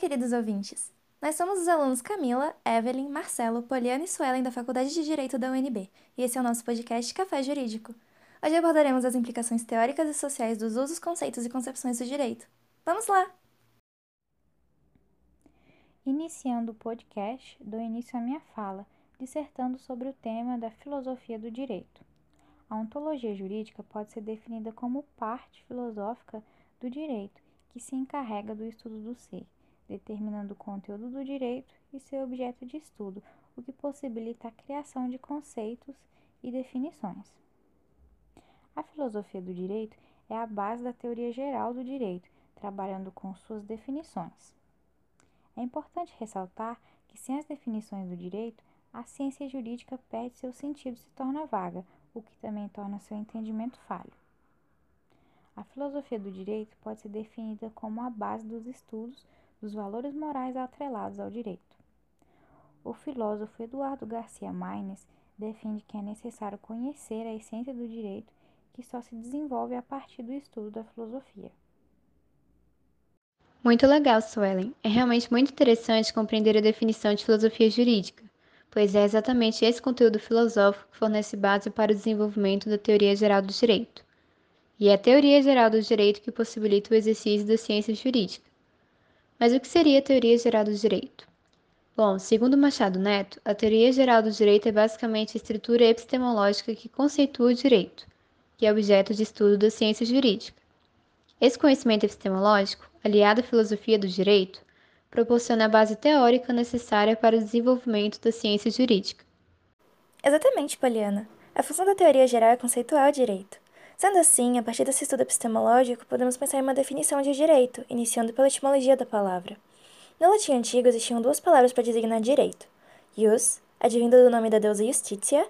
queridos ouvintes! Nós somos os alunos Camila, Evelyn, Marcelo, Poliana e Suelen da Faculdade de Direito da UNB, e esse é o nosso podcast Café Jurídico. Hoje abordaremos as implicações teóricas e sociais dos usos, conceitos e concepções do direito. Vamos lá! Iniciando o podcast, dou início à minha fala, dissertando sobre o tema da filosofia do direito. A ontologia jurídica pode ser definida como parte filosófica do direito que se encarrega do estudo do ser, determinando o conteúdo do direito e seu objeto de estudo, o que possibilita a criação de conceitos e definições. A filosofia do direito é a base da teoria geral do direito, trabalhando com suas definições. É importante ressaltar que, sem as definições do direito, a ciência jurídica perde seu sentido e se torna vaga, o que também torna seu entendimento falho. A filosofia do direito pode ser definida como a base dos estudos dos valores morais atrelados ao direito. O filósofo Eduardo Garcia Marques defende que é necessário conhecer a essência do direito que só se desenvolve a partir do estudo da filosofia. Muito legal, Suelen. É realmente muito interessante compreender a definição de filosofia jurídica, pois é exatamente esse conteúdo filosófico que fornece base para o desenvolvimento da teoria geral do direito e é a teoria geral do direito que possibilita o exercício da ciência jurídica. Mas o que seria a teoria geral do direito? Bom, segundo Machado Neto, a teoria geral do direito é basicamente a estrutura epistemológica que conceitua o direito, que é objeto de estudo da ciência jurídica. Esse conhecimento epistemológico, aliado à filosofia do direito, proporciona a base teórica necessária para o desenvolvimento da ciência jurídica. Exatamente, Poliana. A função da teoria geral é conceituar o direito. Sendo assim, a partir desse estudo epistemológico, podemos pensar em uma definição de direito, iniciando pela etimologia da palavra. No latim antigo existiam duas palavras para designar direito: jus, advindo do nome da deusa Justitia,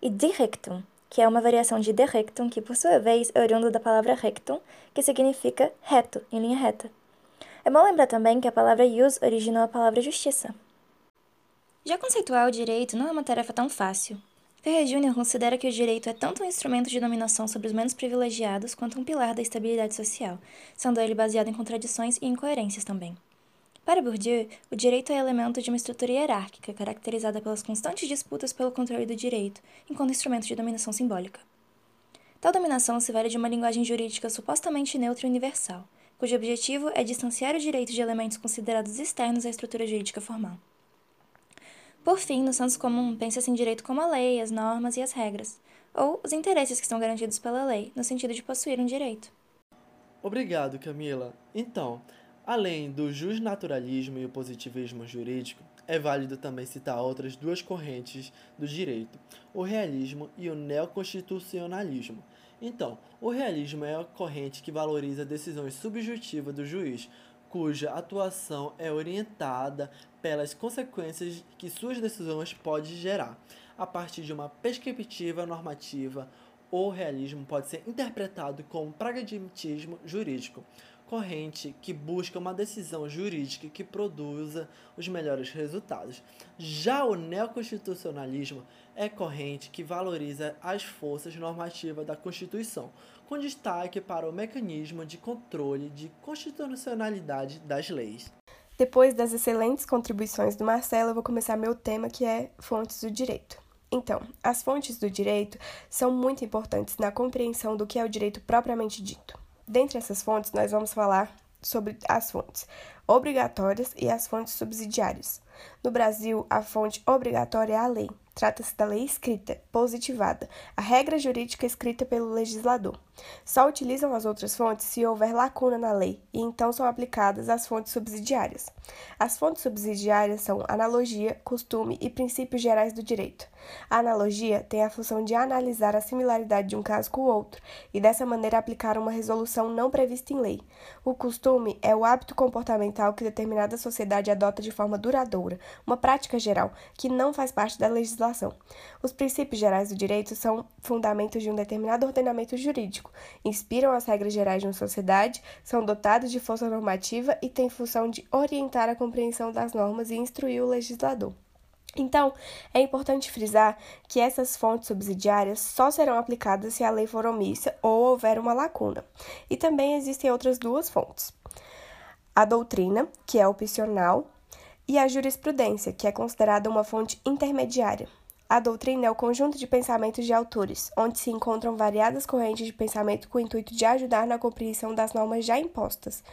e directum, que é uma variação de de rectum, que por sua vez é oriundo da palavra rectum, que significa reto, em linha reta. É bom lembrar também que a palavra jus originou a palavra justiça. Já conceituar o direito não é uma tarefa tão fácil, Ferrer Jr. considera que o direito é tanto um instrumento de dominação sobre os menos privilegiados quanto um pilar da estabilidade social, sendo ele baseado em contradições e incoerências também. Para Bourdieu, o direito é elemento de uma estrutura hierárquica caracterizada pelas constantes disputas pelo controle do direito, enquanto instrumento de dominação simbólica. Tal dominação se vale de uma linguagem jurídica supostamente neutra e universal, cujo objetivo é distanciar o direito de elementos considerados externos à estrutura jurídica formal. Por fim, no senso comum, pensa-se em direito como a lei, as normas e as regras, ou os interesses que são garantidos pela lei, no sentido de possuir um direito. Obrigado, Camila. Então, além do justnaturalismo e o positivismo jurídico, é válido também citar outras duas correntes do direito, o realismo e o neoconstitucionalismo. Então, o realismo é a corrente que valoriza decisões subjetivas do juiz, cuja atuação é orientada pelas consequências que suas decisões podem gerar. A partir de uma perspectiva normativa, o realismo pode ser interpretado como pragmatismo jurídico, corrente que busca uma decisão jurídica que produza os melhores resultados. Já o neoconstitucionalismo é corrente que valoriza as forças normativas da Constituição, com destaque para o mecanismo de controle de constitucionalidade das leis. Depois das excelentes contribuições do Marcelo, eu vou começar meu tema que é fontes do direito. Então, as fontes do direito são muito importantes na compreensão do que é o direito propriamente dito. Dentre essas fontes, nós vamos falar sobre as fontes obrigatórias e as fontes subsidiárias. No Brasil, a fonte obrigatória é a lei. Trata-se da lei escrita, positivada, a regra jurídica escrita pelo legislador. Só utilizam as outras fontes se houver lacuna na lei, e então são aplicadas as fontes subsidiárias. As fontes subsidiárias são analogia, costume e princípios gerais do direito. A analogia tem a função de analisar a similaridade de um caso com o outro e, dessa maneira, aplicar uma resolução não prevista em lei. O costume é o hábito comportamental que determinada sociedade adota de forma duradoura, uma prática geral que não faz parte da legislação. Os princípios gerais do direito são fundamentos de um determinado ordenamento jurídico inspiram as regras gerais de uma sociedade, são dotados de força normativa e têm função de orientar a compreensão das normas e instruir o legislador. Então, é importante frisar que essas fontes subsidiárias só serão aplicadas se a lei for omissa ou houver uma lacuna. E também existem outras duas fontes. a doutrina, que é opcional, e a jurisprudência, que é considerada uma fonte intermediária. A doutrina é o conjunto de pensamentos de autores, onde se encontram variadas correntes de pensamento com o intuito de ajudar na compreensão das normas já impostas.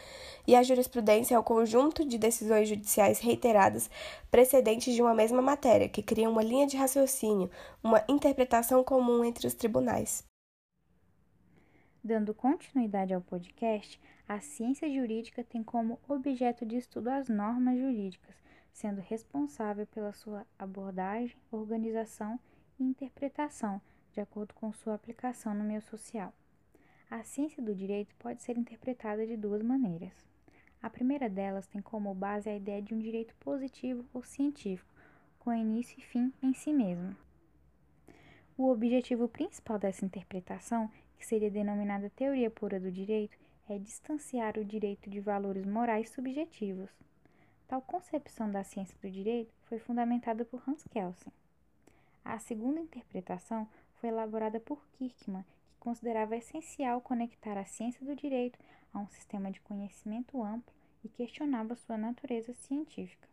E a jurisprudência é o conjunto de decisões judiciais reiteradas precedentes de uma mesma matéria, que criam uma linha de raciocínio, uma interpretação comum entre os tribunais. Dando continuidade ao podcast, a ciência jurídica tem como objeto de estudo as normas jurídicas sendo responsável pela sua abordagem, organização e interpretação, de acordo com sua aplicação no meio social. A ciência do direito pode ser interpretada de duas maneiras. A primeira delas tem como base a ideia de um direito positivo ou científico, com início e fim em si mesmo. O objetivo principal dessa interpretação, que seria denominada teoria pura do direito, é distanciar o direito de valores morais subjetivos. Tal concepção da ciência do direito foi fundamentada por Hans Kelsen. A segunda interpretação foi elaborada por Kirchmann, que considerava essencial conectar a ciência do direito a um sistema de conhecimento amplo e questionava sua natureza científica.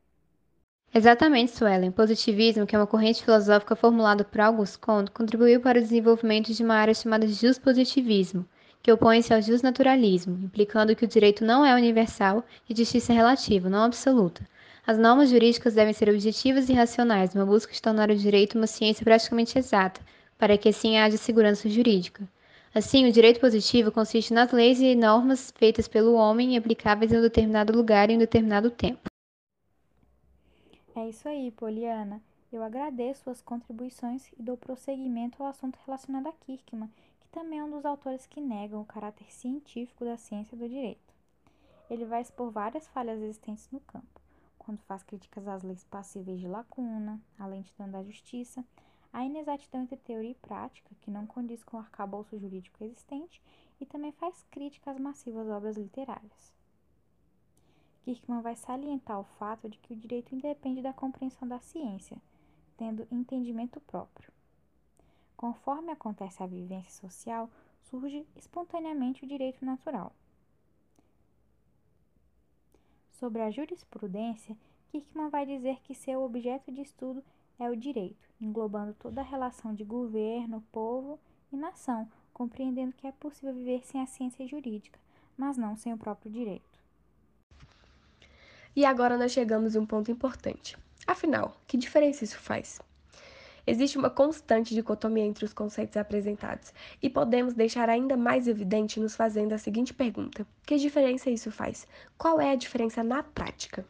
Exatamente, Suelen. Positivismo, que é uma corrente filosófica formulada por Auguste Comte, contribuiu para o desenvolvimento de uma área chamada positivismo que opõe-se ao justnaturalismo, implicando que o direito não é universal e justiça é relativa, não absoluta. As normas jurídicas devem ser objetivas e racionais, uma busca de tornar o direito uma ciência praticamente exata, para que assim haja segurança jurídica. Assim, o direito positivo consiste nas leis e normas feitas pelo homem e aplicáveis em um determinado lugar e em um determinado tempo. É isso aí, Poliana. Eu agradeço suas contribuições e dou prosseguimento ao assunto relacionado a Kirkman também é um dos autores que negam o caráter científico da ciência do direito. Ele vai expor várias falhas existentes no campo, quando faz críticas às leis passíveis de lacuna, à lentidão da justiça, à inexatidão entre teoria e prática, que não condiz com o arcabouço jurídico existente, e também faz críticas massivas às obras literárias. Kirkman vai salientar o fato de que o direito independe da compreensão da ciência, tendo entendimento próprio. Conforme acontece a vivência social, surge espontaneamente o direito natural. Sobre a jurisprudência, Kirkman vai dizer que seu objeto de estudo é o direito, englobando toda a relação de governo, povo e nação, compreendendo que é possível viver sem a ciência jurídica, mas não sem o próprio direito. E agora nós chegamos a um ponto importante. Afinal, que diferença isso faz? Existe uma constante dicotomia entre os conceitos apresentados, e podemos deixar ainda mais evidente nos fazendo a seguinte pergunta: que diferença isso faz? Qual é a diferença na prática?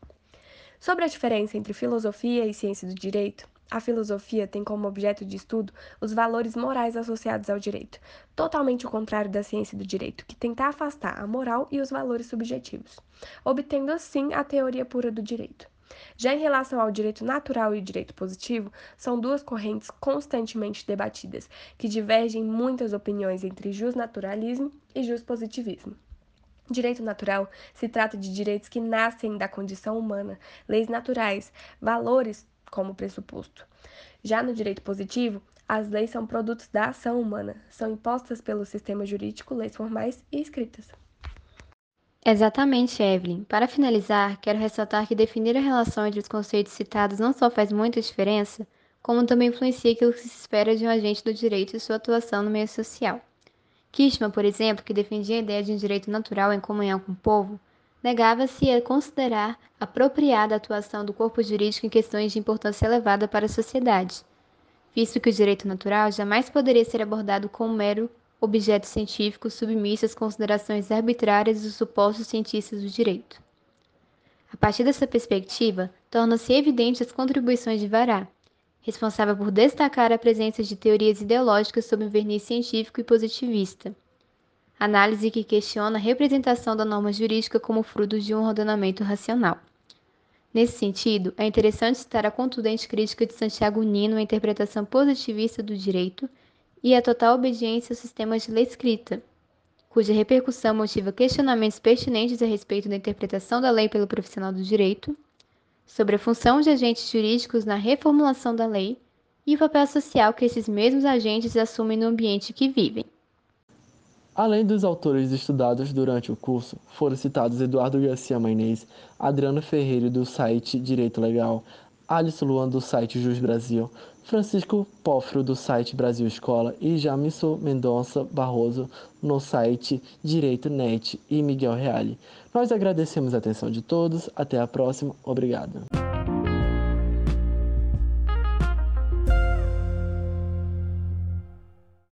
Sobre a diferença entre filosofia e ciência do direito, a filosofia tem como objeto de estudo os valores morais associados ao direito, totalmente o contrário da ciência do direito, que tenta afastar a moral e os valores subjetivos, obtendo assim a teoria pura do direito. Já em relação ao direito natural e direito positivo, são duas correntes constantemente debatidas, que divergem muitas opiniões entre justnaturalismo e justpositivismo. Direito natural se trata de direitos que nascem da condição humana, leis naturais, valores como pressuposto. Já no direito positivo, as leis são produtos da ação humana, são impostas pelo sistema jurídico, leis formais e escritas. Exatamente, Evelyn. Para finalizar, quero ressaltar que definir a relação entre os conceitos citados não só faz muita diferença, como também influencia aquilo que se espera de um agente do direito e sua atuação no meio social. Kishman, por exemplo, que defendia a ideia de um direito natural em comunhão com o povo, negava-se a considerar apropriada a atuação do corpo jurídico em questões de importância elevada para a sociedade, visto que o direito natural jamais poderia ser abordado como mero objeto científico submisso às considerações arbitrárias dos supostos cientistas do direito. A partir dessa perspectiva, tornam-se evidentes as contribuições de Vará, responsável por destacar a presença de teorias ideológicas sob um verniz científico e positivista. Análise que questiona a representação da norma jurídica como fruto de um ordenamento racional. Nesse sentido, é interessante citar a contundente crítica de Santiago Nino à interpretação positivista do direito e a total obediência aos sistemas de lei escrita, cuja repercussão motiva questionamentos pertinentes a respeito da interpretação da lei pelo profissional do direito, sobre a função de agentes jurídicos na reformulação da lei e o papel social que esses mesmos agentes assumem no ambiente que vivem. Além dos autores estudados durante o curso, foram citados Eduardo Garcia Mainês, Adriano Ferreira do site Direito Legal, Alice Luan do site Jus Brasil, Francisco Pófrio do site Brasil Escola e Jamison Mendonça Barroso no site Direito Net e Miguel Reale. Nós agradecemos a atenção de todos, até a próxima, obrigado.